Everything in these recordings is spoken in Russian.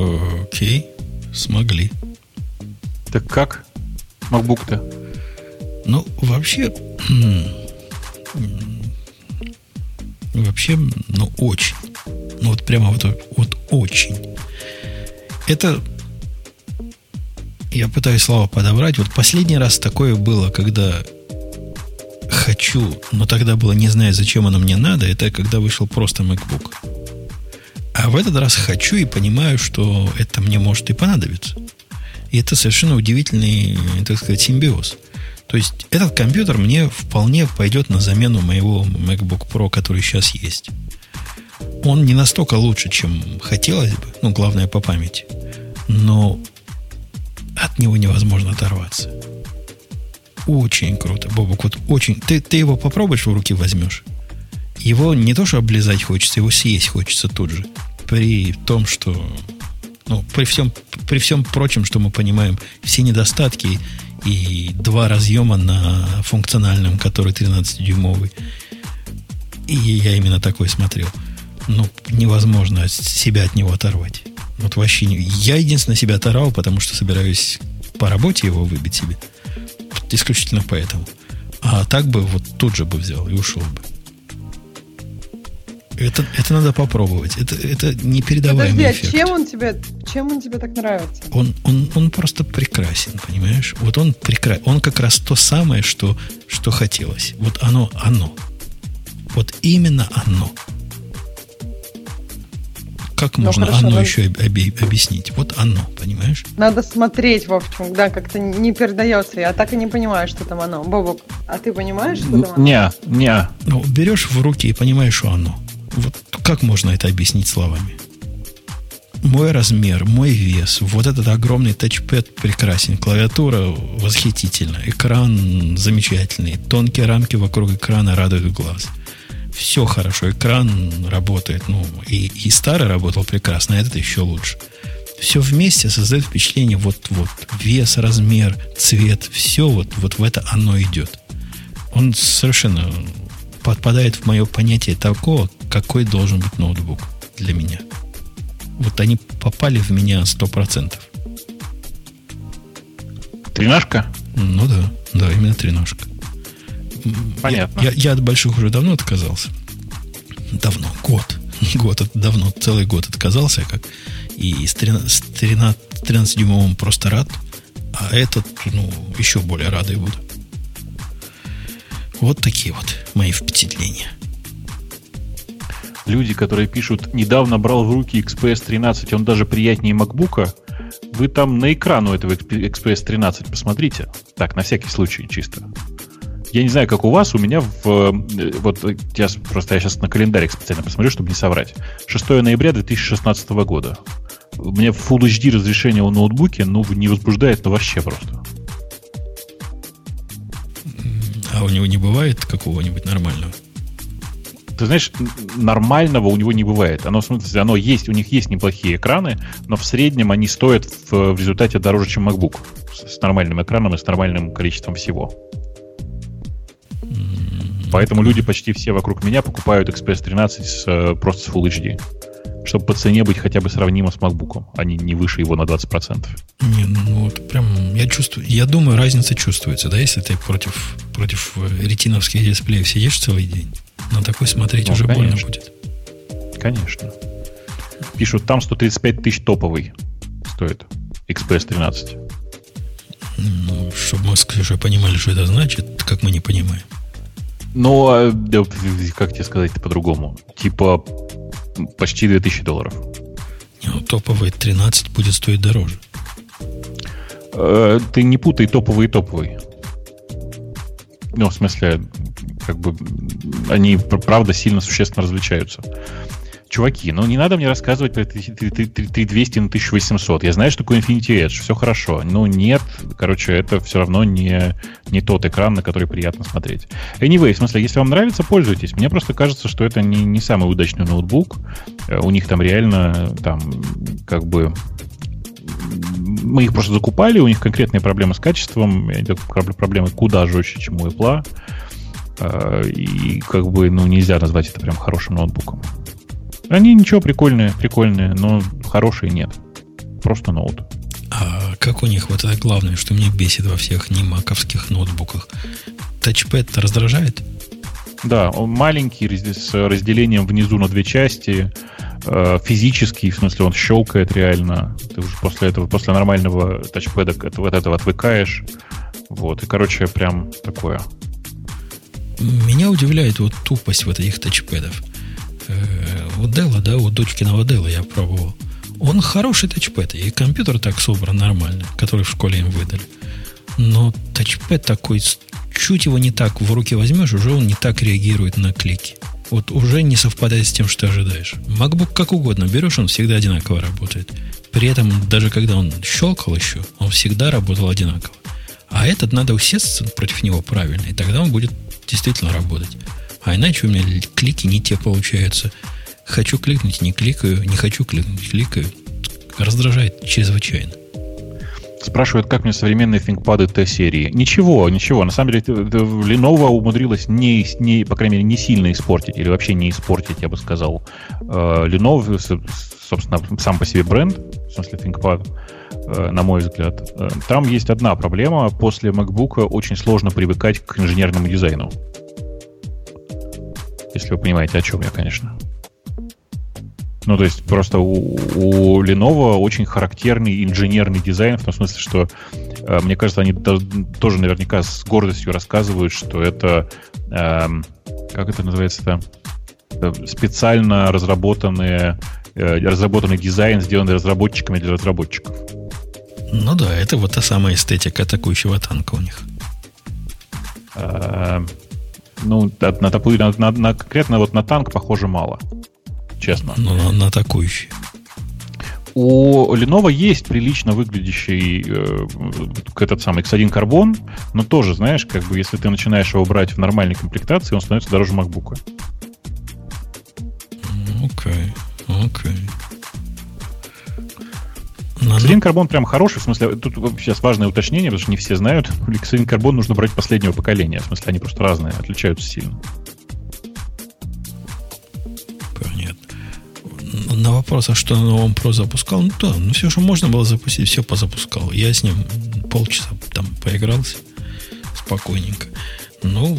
Окей, смогли. Так как? MacBook-то? Ну, вообще, вообще, ну, очень. Ну, вот прямо вот, вот очень. Это, я пытаюсь слова подобрать. Вот последний раз такое было, когда хочу, но тогда было не знаю, зачем оно мне надо, это когда вышел просто MacBook. А в этот раз хочу и понимаю, что это мне может и понадобиться. И это совершенно удивительный, так сказать, симбиоз. То есть этот компьютер мне вполне пойдет на замену моего MacBook Pro, который сейчас есть. Он не настолько лучше, чем хотелось бы, ну, главное по памяти. Но от него невозможно оторваться. Очень круто, Бобок, вот очень. Ты, ты его попробуешь в руки возьмешь. Его не то, что облизать хочется, его съесть хочется тут же. При том, что ну, при всем, при всем прочем, что мы понимаем, все недостатки и два разъема на функциональном, который 13-дюймовый. И я именно такой смотрел. Ну, невозможно себя от него оторвать. Вот вообще не... Я единственное себя оторвал, потому что собираюсь по работе его выбить себе. Исключительно поэтому. А так бы вот тут же бы взял и ушел бы. Это, это надо попробовать. Это, это непередаваемый Подожди, эффект. а чем он тебе, чем он тебе так нравится? Он, он, он просто прекрасен, понимаешь? Вот он прекрасен. Он как раз то самое, что, что хотелось. Вот оно, оно. Вот именно оно. Как ну, можно хорошо, оно надо... еще оби- объяснить? Вот оно, понимаешь? Надо смотреть, в общем, да, как-то не передается. Я так и не понимаю, что там оно. Бобок, а ты понимаешь, что там оно? Не, не. Ну, берешь в руки и понимаешь, что оно. Вот как можно это объяснить словами? Мой размер, мой вес, вот этот огромный тачпэд прекрасен, клавиатура восхитительна, экран замечательный, тонкие рамки вокруг экрана радуют глаз. Все хорошо, экран работает, ну, и, и старый работал прекрасно, а этот еще лучше. Все вместе создает впечатление вот-вот. Вес, размер, цвет, все вот, вот в это оно идет. Он совершенно подпадает в мое понятие такого, какой должен быть ноутбук для меня. Вот они попали в меня сто процентов. Треножка? Ну да, да, именно треножка. Понятно. Я, я, я от больших уже давно отказался. Давно, год. Год, давно, целый год отказался, как и с 13-дюймовым просто рад, а этот, ну, еще более радый буду. Вот такие вот мои впечатления люди, которые пишут, недавно брал в руки XPS 13, он даже приятнее MacBook, вы там на экран у этого XPS 13 посмотрите. Так, на всякий случай, чисто. Я не знаю, как у вас, у меня в... Э, вот я просто я сейчас на календарик специально посмотрю, чтобы не соврать. 6 ноября 2016 года. У меня Full HD разрешение у ноутбуке, ну, не возбуждает, ну, вообще просто. А у него не бывает какого-нибудь нормального? Ты знаешь, нормального у него не бывает. Оно, в смысле, оно есть, у них есть неплохие экраны, но в среднем они стоят в, в результате дороже, чем MacBook. С, с нормальным экраном и с нормальным количеством всего. Поэтому люди почти все вокруг меня покупают Express 13 с, э, просто с Full HD. Чтобы по цене быть хотя бы сравнимо с MacBook, а не, не выше его на 20%. Не, ну вот прям я чувствую, я думаю, разница чувствуется, да, если ты против, против э, ретиновских дисплеев сидишь целый день. На такой смотреть ну, уже конечно. больно будет. Конечно. Пишут, там 135 тысяч топовый стоит. XPS 13. Ну, чтобы мы с Ксюшей понимали, что это значит, как мы не понимаем. Ну, а, как тебе сказать по-другому? Типа почти 2000 долларов. Ну, топовый 13 будет стоить дороже. Э, ты не путай топовый и топовый. Ну, в смысле, как бы они, правда, сильно существенно различаются. Чуваки, ну не надо мне рассказывать про 3200 на 1800. Я знаю, что такое Infinity Edge, все хорошо. Но нет, короче, это все равно не, не тот экран, на который приятно смотреть. Anyway, в смысле, если вам нравится, пользуйтесь. Мне просто кажется, что это не, не самый удачный ноутбук. Э, у них там реально, там, как бы, мы их просто закупали, у них конкретные проблемы с качеством, проблемы куда жестче, чем у Apple. А, и как бы, ну, нельзя назвать это прям хорошим ноутбуком. Они ничего, прикольные, прикольные, но хорошие нет. просто ноут. А как у них вот это главное, что меня бесит во всех немаковских ноутбуках? Тачпэд раздражает? Да, он маленький, с разделением внизу на две части, э, физический, в смысле он щелкает реально. Ты уже после этого, после нормального тачпэда от, этого отвыкаешь. Вот, и, короче, прям такое. Меня удивляет вот тупость вот этих тачпэдов. Э, у Dell, да, у дочкиного Dell я пробовал. Он хороший тачпэд, и компьютер так собран нормально, который в школе им выдали. Но тачпэд такой, чуть его не так в руки возьмешь, уже он не так реагирует на клики. Вот уже не совпадает с тем, что ожидаешь. MacBook как угодно берешь, он всегда одинаково работает. При этом, даже когда он щелкал еще, он всегда работал одинаково. А этот надо усесться против него правильно, и тогда он будет действительно работать. А иначе у меня клики не те получаются. Хочу кликнуть, не кликаю, не хочу кликнуть, кликаю. Раздражает чрезвычайно. Спрашивают, как мне современные ThinkPad T-серии. Ничего, ничего. На самом деле, Lenovo умудрилась не, не, по крайней мере, не сильно испортить, или вообще не испортить, я бы сказал. Э, Lenovo, собственно, сам по себе бренд, в смысле ThinkPad, э, на мой взгляд. Э, там есть одна проблема. После MacBook очень сложно привыкать к инженерному дизайну. Если вы понимаете, о чем я, конечно. Ну, то есть просто у, у Lenovo очень характерный инженерный дизайн, в том смысле, что, э, мне кажется, они тоже наверняка с гордостью рассказывают, что это, э, как это называется-то, э, специально разработанные, э, разработанный дизайн, сделанный разработчиками для разработчиков. Ну да, это вот та самая эстетика атакующего танка у них. Э, ну, на, на, на, на, конкретно вот на танк похоже мало честно. Ну, на, на атакующий. У Lenovo есть прилично выглядящий э, этот самый X1 карбон, но тоже, знаешь, как бы если ты начинаешь его брать в нормальной комплектации, он становится дороже MacBook. Окей, окей. X1 карбон прям хороший, в смысле, тут сейчас важное уточнение, потому что не все знают, X1 карбон нужно брать последнего поколения, в смысле, они просто разные, отличаются сильно. На вопрос, а что на новом Pro запускал, ну да, ну все, что можно было запустить, все позапускал. Я с ним полчаса там поигрался спокойненько. Ну,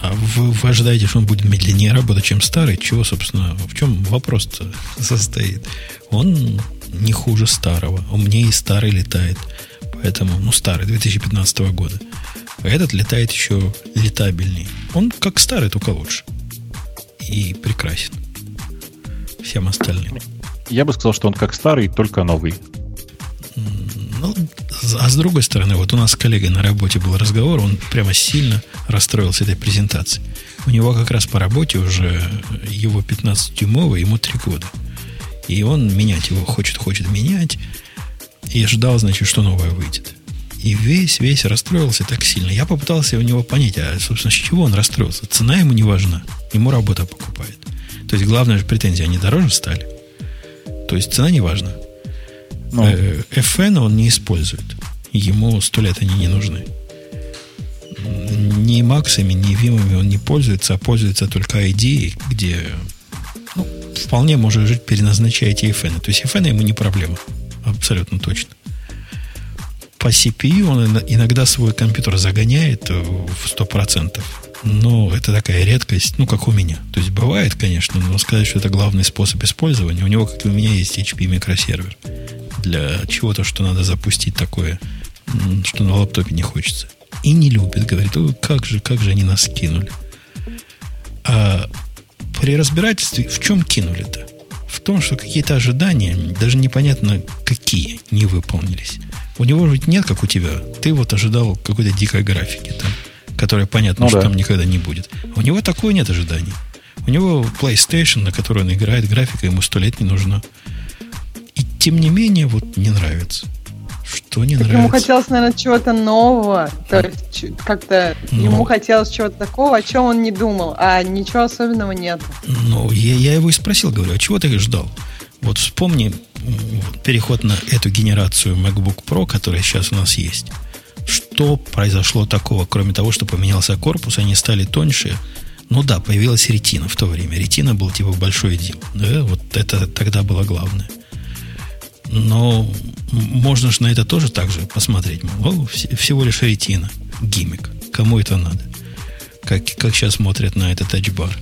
а вы, вы ожидаете, что он будет медленнее работать, чем старый? Чего, собственно, в чем вопрос-то состоит? Он не хуже старого. Он мне и старый летает. Поэтому, ну, старый, 2015 года. А этот летает еще летабельней. Он как старый, только лучше. И прекрасен всем остальным. Я бы сказал, что он как старый, только новый. Ну, а с другой стороны, вот у нас с коллегой на работе был разговор, он прямо сильно расстроился этой презентацией. У него как раз по работе уже его 15-дюймовый, ему 3 года. И он менять его хочет, хочет менять. И ждал, значит, что новое выйдет. И весь, весь расстроился так сильно. Я попытался у него понять, а, собственно, с чего он расстроился. Цена ему не важна. Ему работа покупает. То есть главная же претензия, они дороже стали. То есть цена не важна. Но. Ну. FN он не использует. Ему сто лет они не нужны. Ни максами, ни вимами он не пользуется, а пользуется только ID, где ну, вполне может жить, переназначая эти FN. То есть FN ему не проблема. Абсолютно точно. По CPU он иногда свой компьютер загоняет в 100%. Но это такая редкость, ну, как у меня. То есть бывает, конечно, но сказать, что это главный способ использования. У него, как и у меня, есть HP микросервер. Для чего-то, что надо запустить такое, что на лаптопе не хочется. И не любит, говорит, как же, как же они нас кинули. А при разбирательстве в чем кинули-то? В том, что какие-то ожидания, даже непонятно какие, не выполнились. У него ведь нет, как у тебя. Ты вот ожидал какой-то дикой графики там которое понятно, ну, что да. там никогда не будет. У него такое нет ожиданий. У него PlayStation, на которой он играет, графика ему сто лет не нужна. И тем не менее, вот не нравится. Что не так нравится? Ему хотелось, наверное, чего-то нового. То а? есть как-то ну, ему хотелось чего-то такого, о чем он не думал, а ничего особенного нет. Ну, я, я его и спросил, говорю, а чего ты ждал? Вот вспомни переход на эту генерацию MacBook Pro, которая сейчас у нас есть что произошло такого, кроме того, что поменялся корпус, они стали тоньше. Ну да, появилась ретина в то время. Ретина был типа большой дел. Да, вот это тогда было главное. Но можно же на это тоже так же посмотреть. О, всего лишь ретина, гиммик. Кому это надо? Как, как сейчас смотрят на этот тачбар?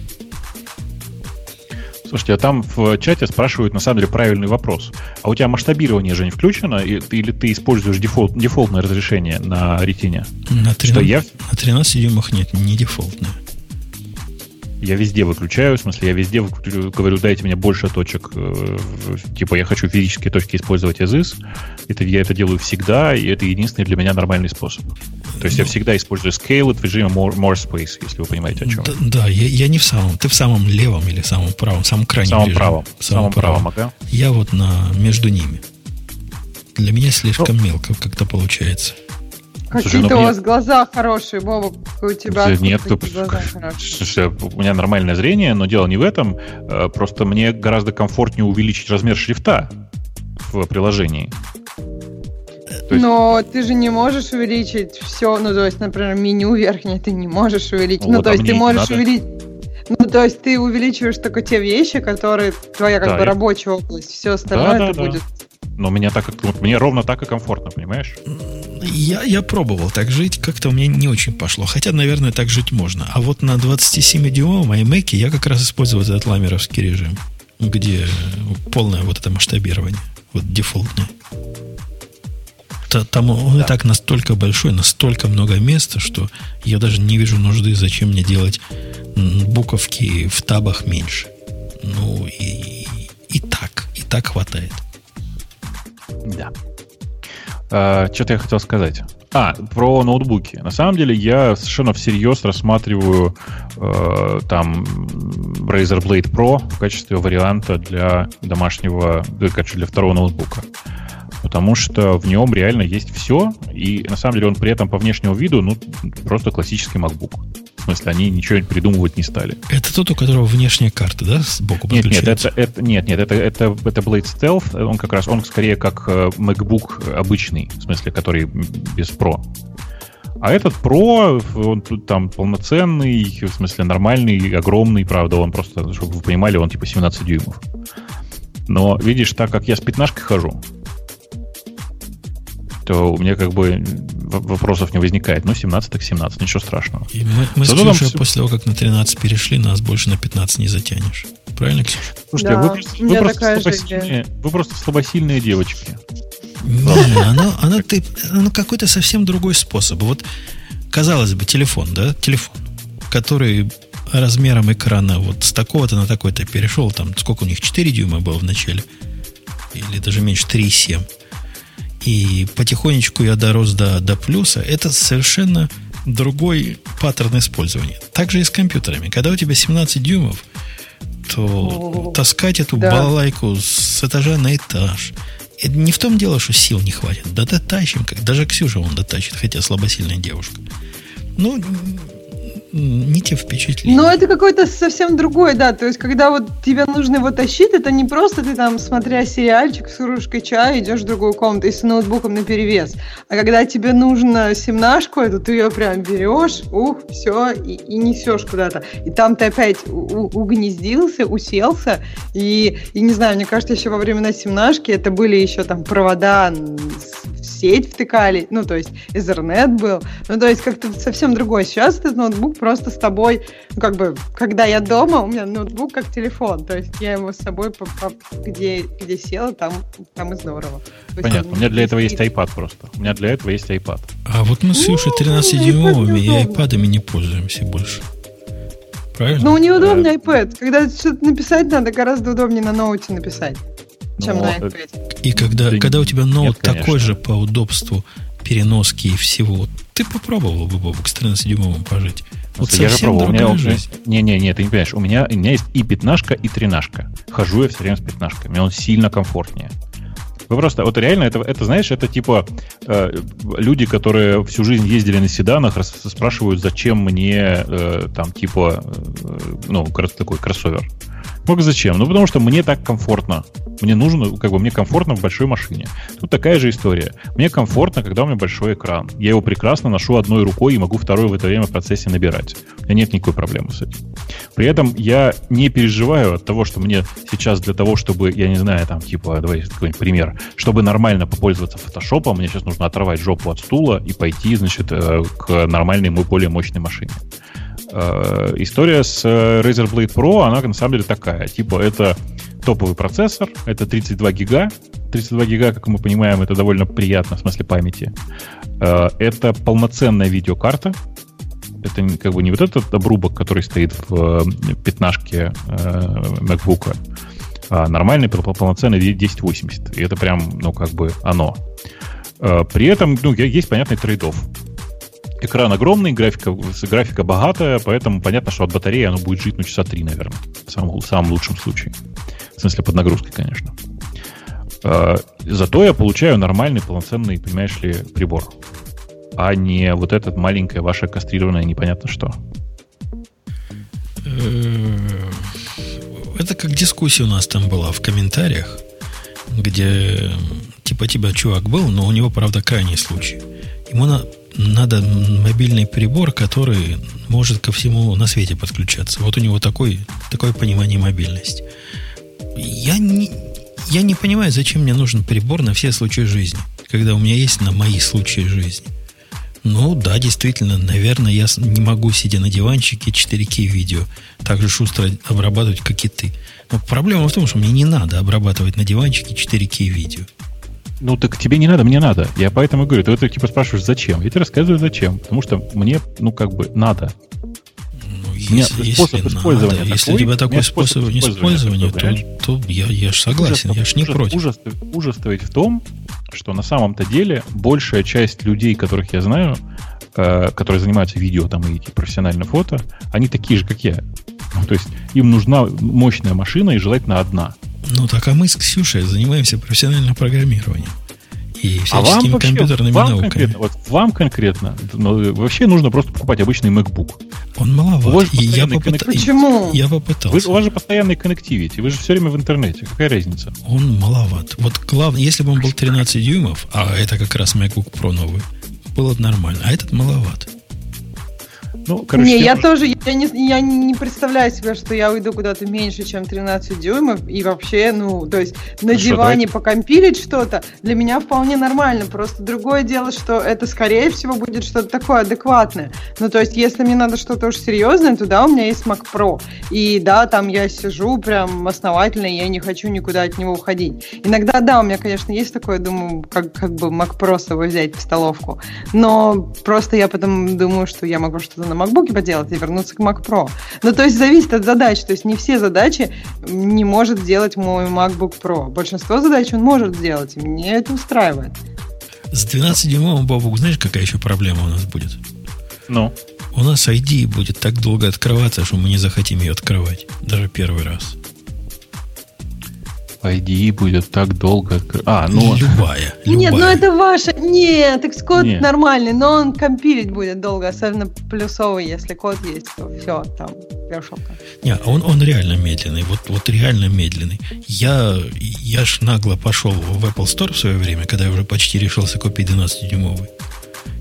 Слушайте, а там в чате спрашивают на самом деле правильный вопрос. А у тебя масштабирование же не включено, или ты используешь дефолт, дефолтное разрешение на ретине? На 13, Что я... на 13 дюймах нет, не дефолтное я везде выключаю, в смысле, я везде говорю, дайте мне больше точек, э, типа я хочу физические точки использовать is. Это, я это делаю всегда, и это единственный для меня нормальный способ. То есть ну, я всегда использую scale в режиме more, more space, если вы понимаете, о чем. Да, да я, я не в самом. Ты в самом левом или самом правом, самом крайнем самом правом. В самом, самом правом, ага. Я вот на, между ними. Для меня слишком ну, мелко как-то получается. Какие-то ну, у вас глаза хорошие, Боба, у тебя Нет, ты, глаза хорошие. у меня нормальное зрение, но дело не в этом. Э, просто мне гораздо комфортнее увеличить размер шрифта в приложении. Есть... Но ты же не можешь увеличить все, ну, то есть, например, меню верхнее ты не можешь увеличить. Ну, вот, то есть ты можешь увеличить... Ну, то есть ты увеличиваешь только те вещи, которые твоя как да, бы рабочая область. Все остальное да, это да, будет да. Но мне, так, вот, мне ровно так и комфортно, понимаешь? Я, я пробовал так жить, как-то у меня не очень пошло. Хотя, наверное, так жить можно. А вот на 27-дюймовом iMac я как раз использовал этот ламеровский режим, где полное вот это масштабирование, вот дефолтное. Там он да. и так настолько большой, настолько много места, что я даже не вижу нужды, зачем мне делать буковки в табах меньше. Ну и, и так, и так хватает. Да. А, что-то я хотел сказать. А, про ноутбуки. На самом деле я совершенно всерьез рассматриваю э, там Razer Blade Pro в качестве варианта для домашнего, для второго ноутбука. Потому что в нем реально есть все, и на самом деле он при этом по внешнему виду, ну, просто классический MacBook. В смысле, они ничего придумывать не стали. Это тот, у которого внешняя карта, да, сбоку нет, нет, это, это, нет, нет, это, это, это Blade Stealth, он как раз, он скорее как э, MacBook обычный, в смысле, который без Pro. А этот Pro, он тут там полноценный, в смысле нормальный, огромный, правда, он просто, чтобы вы понимали, он типа 17 дюймов. Но видишь, так как я с пятнашкой хожу, то у меня как бы вопросов не возникает. Ну, 17 так 17, ничего страшного. И мы, мы с Ксюшей все... после того, как на 13 перешли, нас больше на 15 не затянешь. Правильно, Ксюша? Слушайте, да, вы, просто, вы, просто слабосильные, вы просто слабосильные девочки. Не, оно, оно, ты, оно какой-то совсем другой способ. Вот, казалось бы, телефон, да, телефон, который размером экрана вот с такого-то на такой-то перешел, там, сколько у них, 4 дюйма было в начале, или даже меньше, 3,7 и потихонечку я дорос до, до плюса, это совершенно другой паттерн использования. Также и с компьютерами. Когда у тебя 17 дюймов, то О, таскать эту да. балалайку с этажа на этаж. Это не в том дело, что сил не хватит. Да дотащим, как даже Ксюша он дотащит, хотя слабосильная девушка. Ну, не те впечатления. Но это какое-то совсем другое, да. То есть, когда вот тебе нужно его тащить, это не просто ты там, смотря сериальчик с кружкой чая, идешь в другую комнату и с ноутбуком на перевес. А когда тебе нужно семнашку эту, ты ее прям берешь, ух, все, и, и несешь куда-то. И там ты опять у- угнездился, уселся. И, и не знаю, мне кажется, еще во времена семнашки это были еще там провода в сеть втыкали, ну, то есть Ethernet был. Ну, то есть как-то совсем другое. Сейчас этот ноутбук просто с тобой, ну, как бы, когда я дома, у меня ноутбук как телефон, то есть я его с собой, по, по, где, где села, там, там и здорово. То Понятно, у меня для этого есть iPad просто. У меня для этого есть iPad. А вот мы с Юшей 13-дюймовыми и iPad'ами не пользуемся больше. Правильно? Ну, неудобный iPad. Когда что-то написать надо, гораздо удобнее на ноуте написать, чем ну, на iPad. И когда, когда у тебя ноут Нет, такой же по удобству переноски и всего, ты попробовал бы, Бобок, с 13-дюймовым пожить. Вот я же пробовал. У меня, жизнь. Не, не, не, ты не понимаешь. У меня, у меня есть и пятнашка, и тринашка. Хожу я все время с пятнашкой. Мне он сильно комфортнее. Вы просто, вот реально, это, это знаешь, это типа э, люди, которые всю жизнь ездили на седанах, рас, спрашивают, зачем мне э, там типа, э, ну, такой кроссовер. Ну, зачем? Ну, потому что мне так комфортно. Мне нужно, как бы мне комфортно в большой машине. Тут такая же история. Мне комфортно, когда у меня большой экран. Я его прекрасно ношу одной рукой и могу второй в это время в процессе набирать. У меня нет никакой проблемы с этим. При этом я не переживаю от того, что мне сейчас для того, чтобы, я не знаю, там, типа, давай какой-нибудь пример, чтобы нормально попользоваться фотошопом, мне сейчас нужно оторвать жопу от стула и пойти, значит, э, к нормальной, более мощной машине. Э, история с э, Razer Blade Pro, она на самом деле такая. Типа, это топовый процессор, это 32 гига. 32 гига, как мы понимаем, это довольно приятно в смысле памяти. Э, это полноценная видеокарта. Это как бы не вот этот обрубок, который стоит в пятнашке MacBook, а нормальный полноценный 1080. И это прям, ну, как бы оно. При этом, ну, есть понятный трейдов. Экран огромный, графика, графика богатая, поэтому понятно, что от батареи оно будет жить ну, часа три, наверное, в самом, в самом лучшем случае. В смысле, под нагрузкой, конечно. А, зато я получаю нормальный, полноценный, понимаешь ли, прибор. А не вот этот маленькое ваше кастрированное непонятно что. Э, это как дискуссия у нас там была в комментариях, где типа тебя чувак был, но у него, правда, крайний случай. Ему на, надо мобильный прибор, который может ко всему на свете подключаться. Вот у него такой, такое понимание мобильности. Я не, я не понимаю, зачем мне нужен прибор на все случаи жизни, когда у меня есть на мои случаи жизни. Ну да, действительно, наверное, я не могу, сидя на диванчике 4К видео, так же шустро обрабатывать, как и ты. Но проблема в том, что мне не надо обрабатывать на диванчике 4К видео. Ну, так тебе не надо, мне надо. Я поэтому говорю, ты, ты типа спрашиваешь, зачем? Я тебе рассказываю, зачем. Потому что мне, ну, как бы, надо. Ну, если, способ если использования надо, такой, если у тебя такой способ, способ использования, использования то, то я, я же согласен, ужас, я же не ужас, против. Ужас, ужас ведь в том, что на самом-то деле большая часть людей, которых я знаю, э, которые занимаются видео там и профессиональным фото, они такие же, как я. Ну, то есть им нужна мощная машина и желательно одна. Ну так а мы с Ксюшей занимаемся профессиональным программированием. И а всяческими вам компьютерными вам науками. Конкретно, вот вам конкретно ну, вообще нужно просто покупать обычный MacBook. Он маловат. И я попыт... Почему? Я попытался. Вы, у вас же постоянный коннективити, вы же все время в интернете. Какая разница? Он маловат. Вот главное, если бы он был 13 дюймов, а это как раз MacBook Pro новый, было бы нормально. А этот маловат. Ну, короче, не, я тоже, я не, я не представляю себе, что я уйду куда-то меньше, чем 13 дюймов, и вообще, ну, то есть на ну, диване что, покомпилить что-то для меня вполне нормально, просто другое дело, что это, скорее всего, будет что-то такое адекватное. Ну, то есть, если мне надо что-то уж серьезное, то да, у меня есть Mac Pro, и да, там я сижу прям основательно, и я не хочу никуда от него уходить. Иногда, да, у меня, конечно, есть такое, думаю, как, как бы Mac Pro с собой взять в столовку, но просто я потом думаю, что я могу что-то на MacBook поделать и вернуться к Mac Pro. Ну, то есть зависит от задач. То есть не все задачи не может сделать мой MacBook Pro. Большинство задач он может сделать, и мне это устраивает. С 12-дюймовым Бабук, знаешь, какая еще проблема у нас будет? Ну? У нас ID будет так долго открываться, что мы не захотим ее открывать. Даже первый раз. IDE будет так долго... А, ну... Любая, любая. Нет, ну это ваша... Нет, так код Нет. нормальный, но он компилить будет долго, особенно плюсовый, если код есть, то все, там, першалка. Не, он, он реально медленный, вот, вот реально медленный. Я, я ж нагло пошел в Apple Store в свое время, когда я уже почти решился купить 12-дюймовый.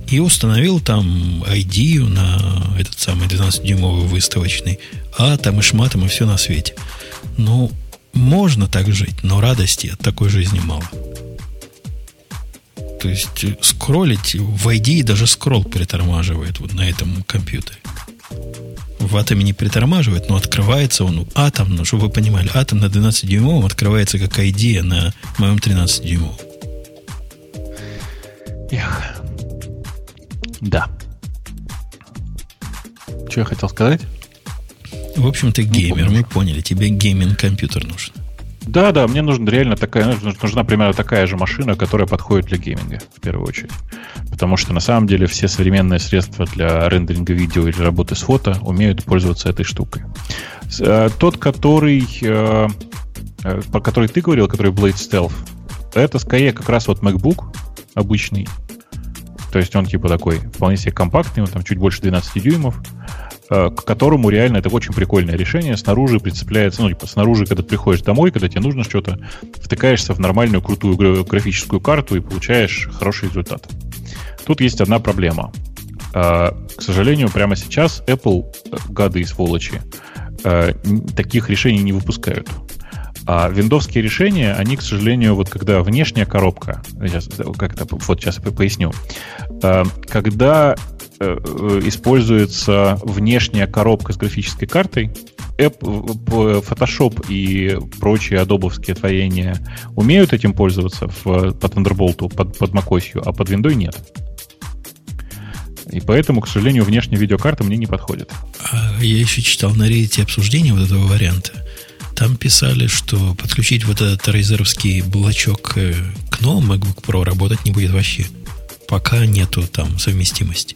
И установил там ID на этот самый 12-дюймовый выставочный, а там и шматом, и все на свете. Ну, можно так жить, но радости от такой жизни мало. То есть э, скроллить в ID даже скролл притормаживает вот на этом компьютере. В атоме не притормаживает, но открывается он. Атом, ну, чтобы вы понимали, атом на 12-дюймовом открывается как ID на моем 13-дюймовом. Эх. Да. Что я хотел сказать? В общем, ты геймер, мы поняли. Тебе гейминг-компьютер нужен. Да, да, мне нужна реально такая, нужна примерно такая же машина, которая подходит для гейминга, в первую очередь. Потому что на самом деле все современные средства для рендеринга видео или работы с фото умеют пользоваться этой штукой. Э, тот, который, э, э, про который ты говорил, который Blade Stealth, это скорее как раз вот MacBook обычный. То есть он типа такой вполне себе компактный, он там чуть больше 12 дюймов. К которому реально это очень прикольное решение. Снаружи прицепляется, ну, типа, снаружи, когда приходишь домой, когда тебе нужно что-то, втыкаешься в нормальную крутую графическую карту и получаешь хороший результат. Тут есть одна проблема. К сожалению, прямо сейчас Apple, гады и сволочи, таких решений не выпускают. А виндовские решения, они, к сожалению, вот когда внешняя коробка, сейчас, как это, вот сейчас я поясню, э, когда э, используется внешняя коробка с графической картой, App, Photoshop и прочие адобовские творения умеют этим пользоваться в, по Thunderbolt, под, под macOS, а под Windows нет. И поэтому, к сожалению, внешняя видеокарта мне не подходит. А я еще читал на Reddit обсуждение вот этого варианта. Там писали, что подключить вот этот рейзеровский блочок э, к новому MacBook Pro работать не будет вообще. Пока нету там совместимости.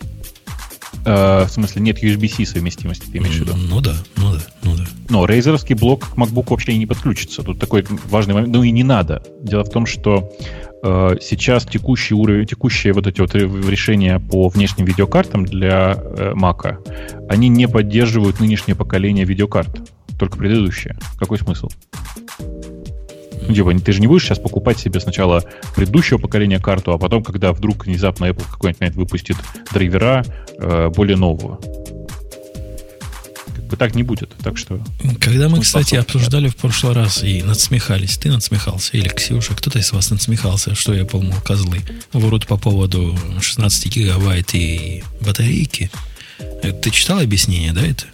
Uh, в смысле, нет USB-C совместимости, ты имеешь в виду? Ну да, ну да, ну да. Но рейзеровский блок к MacBook вообще не подключится. Тут такой важный момент. Ну и не надо. Дело в том, что uh, сейчас текущий уровень, текущие вот эти вот решения по внешним видеокартам для uh, Mac, они не поддерживают нынешнее поколение видеокарт только предыдущее. Какой смысл? Ну, типа, ты же не будешь сейчас покупать себе сначала предыдущего поколения карту, а потом, когда вдруг внезапно Apple какой-нибудь выпустит драйвера э, более нового. Как бы так не будет. Так что... Когда мы, кстати, обсуждали в прошлый раз и надсмехались, ты надсмехался, или Ксюша, кто-то из вас надсмехался, что Apple, мол, козлы, врут по поводу 16 гигабайт и батарейки. Э, ты читал объяснение, да, это?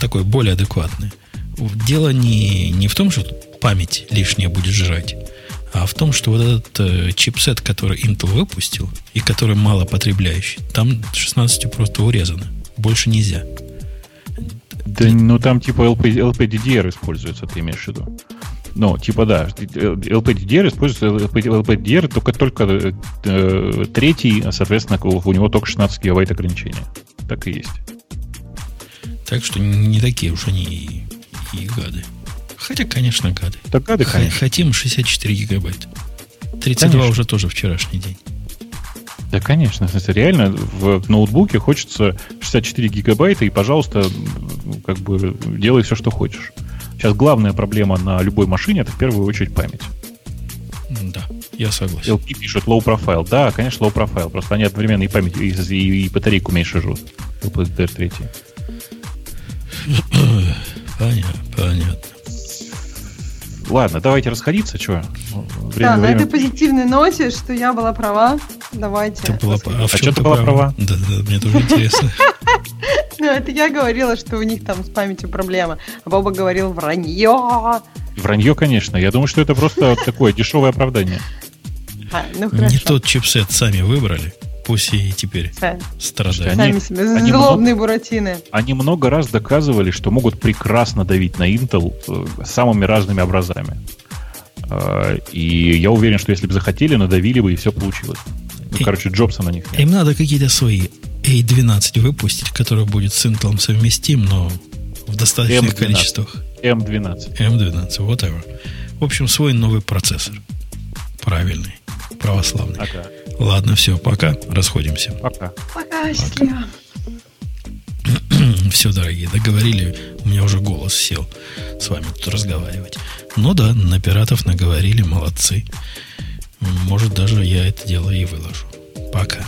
такое более адекватное. Дело не, не в том, что память лишняя будет жрать, а в том, что вот этот э, чипсет, который Intel выпустил, и который мало потребляющий, там 16 просто урезано. Больше нельзя. Да, ну там типа LP, LPDDR используется, ты имеешь в виду? Ну, типа да, LPDDR используется LPDDR только, только э, третий, а, соответственно, у него только 16 гигабайт ограничения. Так и есть. Так что не такие уж они и, и гады. Хотя, конечно, гады. Так гады, конечно. Хотим 64 гигабайта. 32 конечно. уже тоже вчерашний день. Да, конечно. Это реально в ноутбуке хочется 64 гигабайта, и, пожалуйста, как бы делай все, что хочешь. Сейчас главная проблема на любой машине это в первую очередь память. Да, я согласен. LP пишут low profile. Да, конечно, low profile. Просто они одновременно и память, и, и, и батарейку меньше жрут. LPDDR 3. Понятно, понятно. Ладно, давайте расходиться, что? Время, да, время... на этой позитивной ноте, что я была права. Давайте. Ты была, а, а в чем ты была права? Да, да, мне тоже интересно. Ну, это я говорила, что у них там с памятью проблема. А Боба говорил вранье. Вранье, конечно. Я думаю, что это просто такое дешевое оправдание. А, ну Не тот чипсет сами выбрали. Пусть и теперь Сами. страдают. Сами себе они злобные много, буратины. Они много раз доказывали, что могут прекрасно давить на Intel э, самыми разными образами. Э, и я уверен, что если бы захотели, надавили бы, и все получилось. Ну, и, короче, Джобса на них нет. Им надо какие-то свои A12 выпустить, который будет с Intel совместим, но в достаточных M12. количествах. M12. M12, whatever. В общем, свой новый процессор. Правильный, православный. Ага. Ладно, все, пока. Расходимся. Пока. Пока, счастливо. Все, дорогие, договорили. У меня уже голос сел с вами тут разговаривать. Ну да, на пиратов наговорили, молодцы. Может, даже я это дело и выложу. Пока.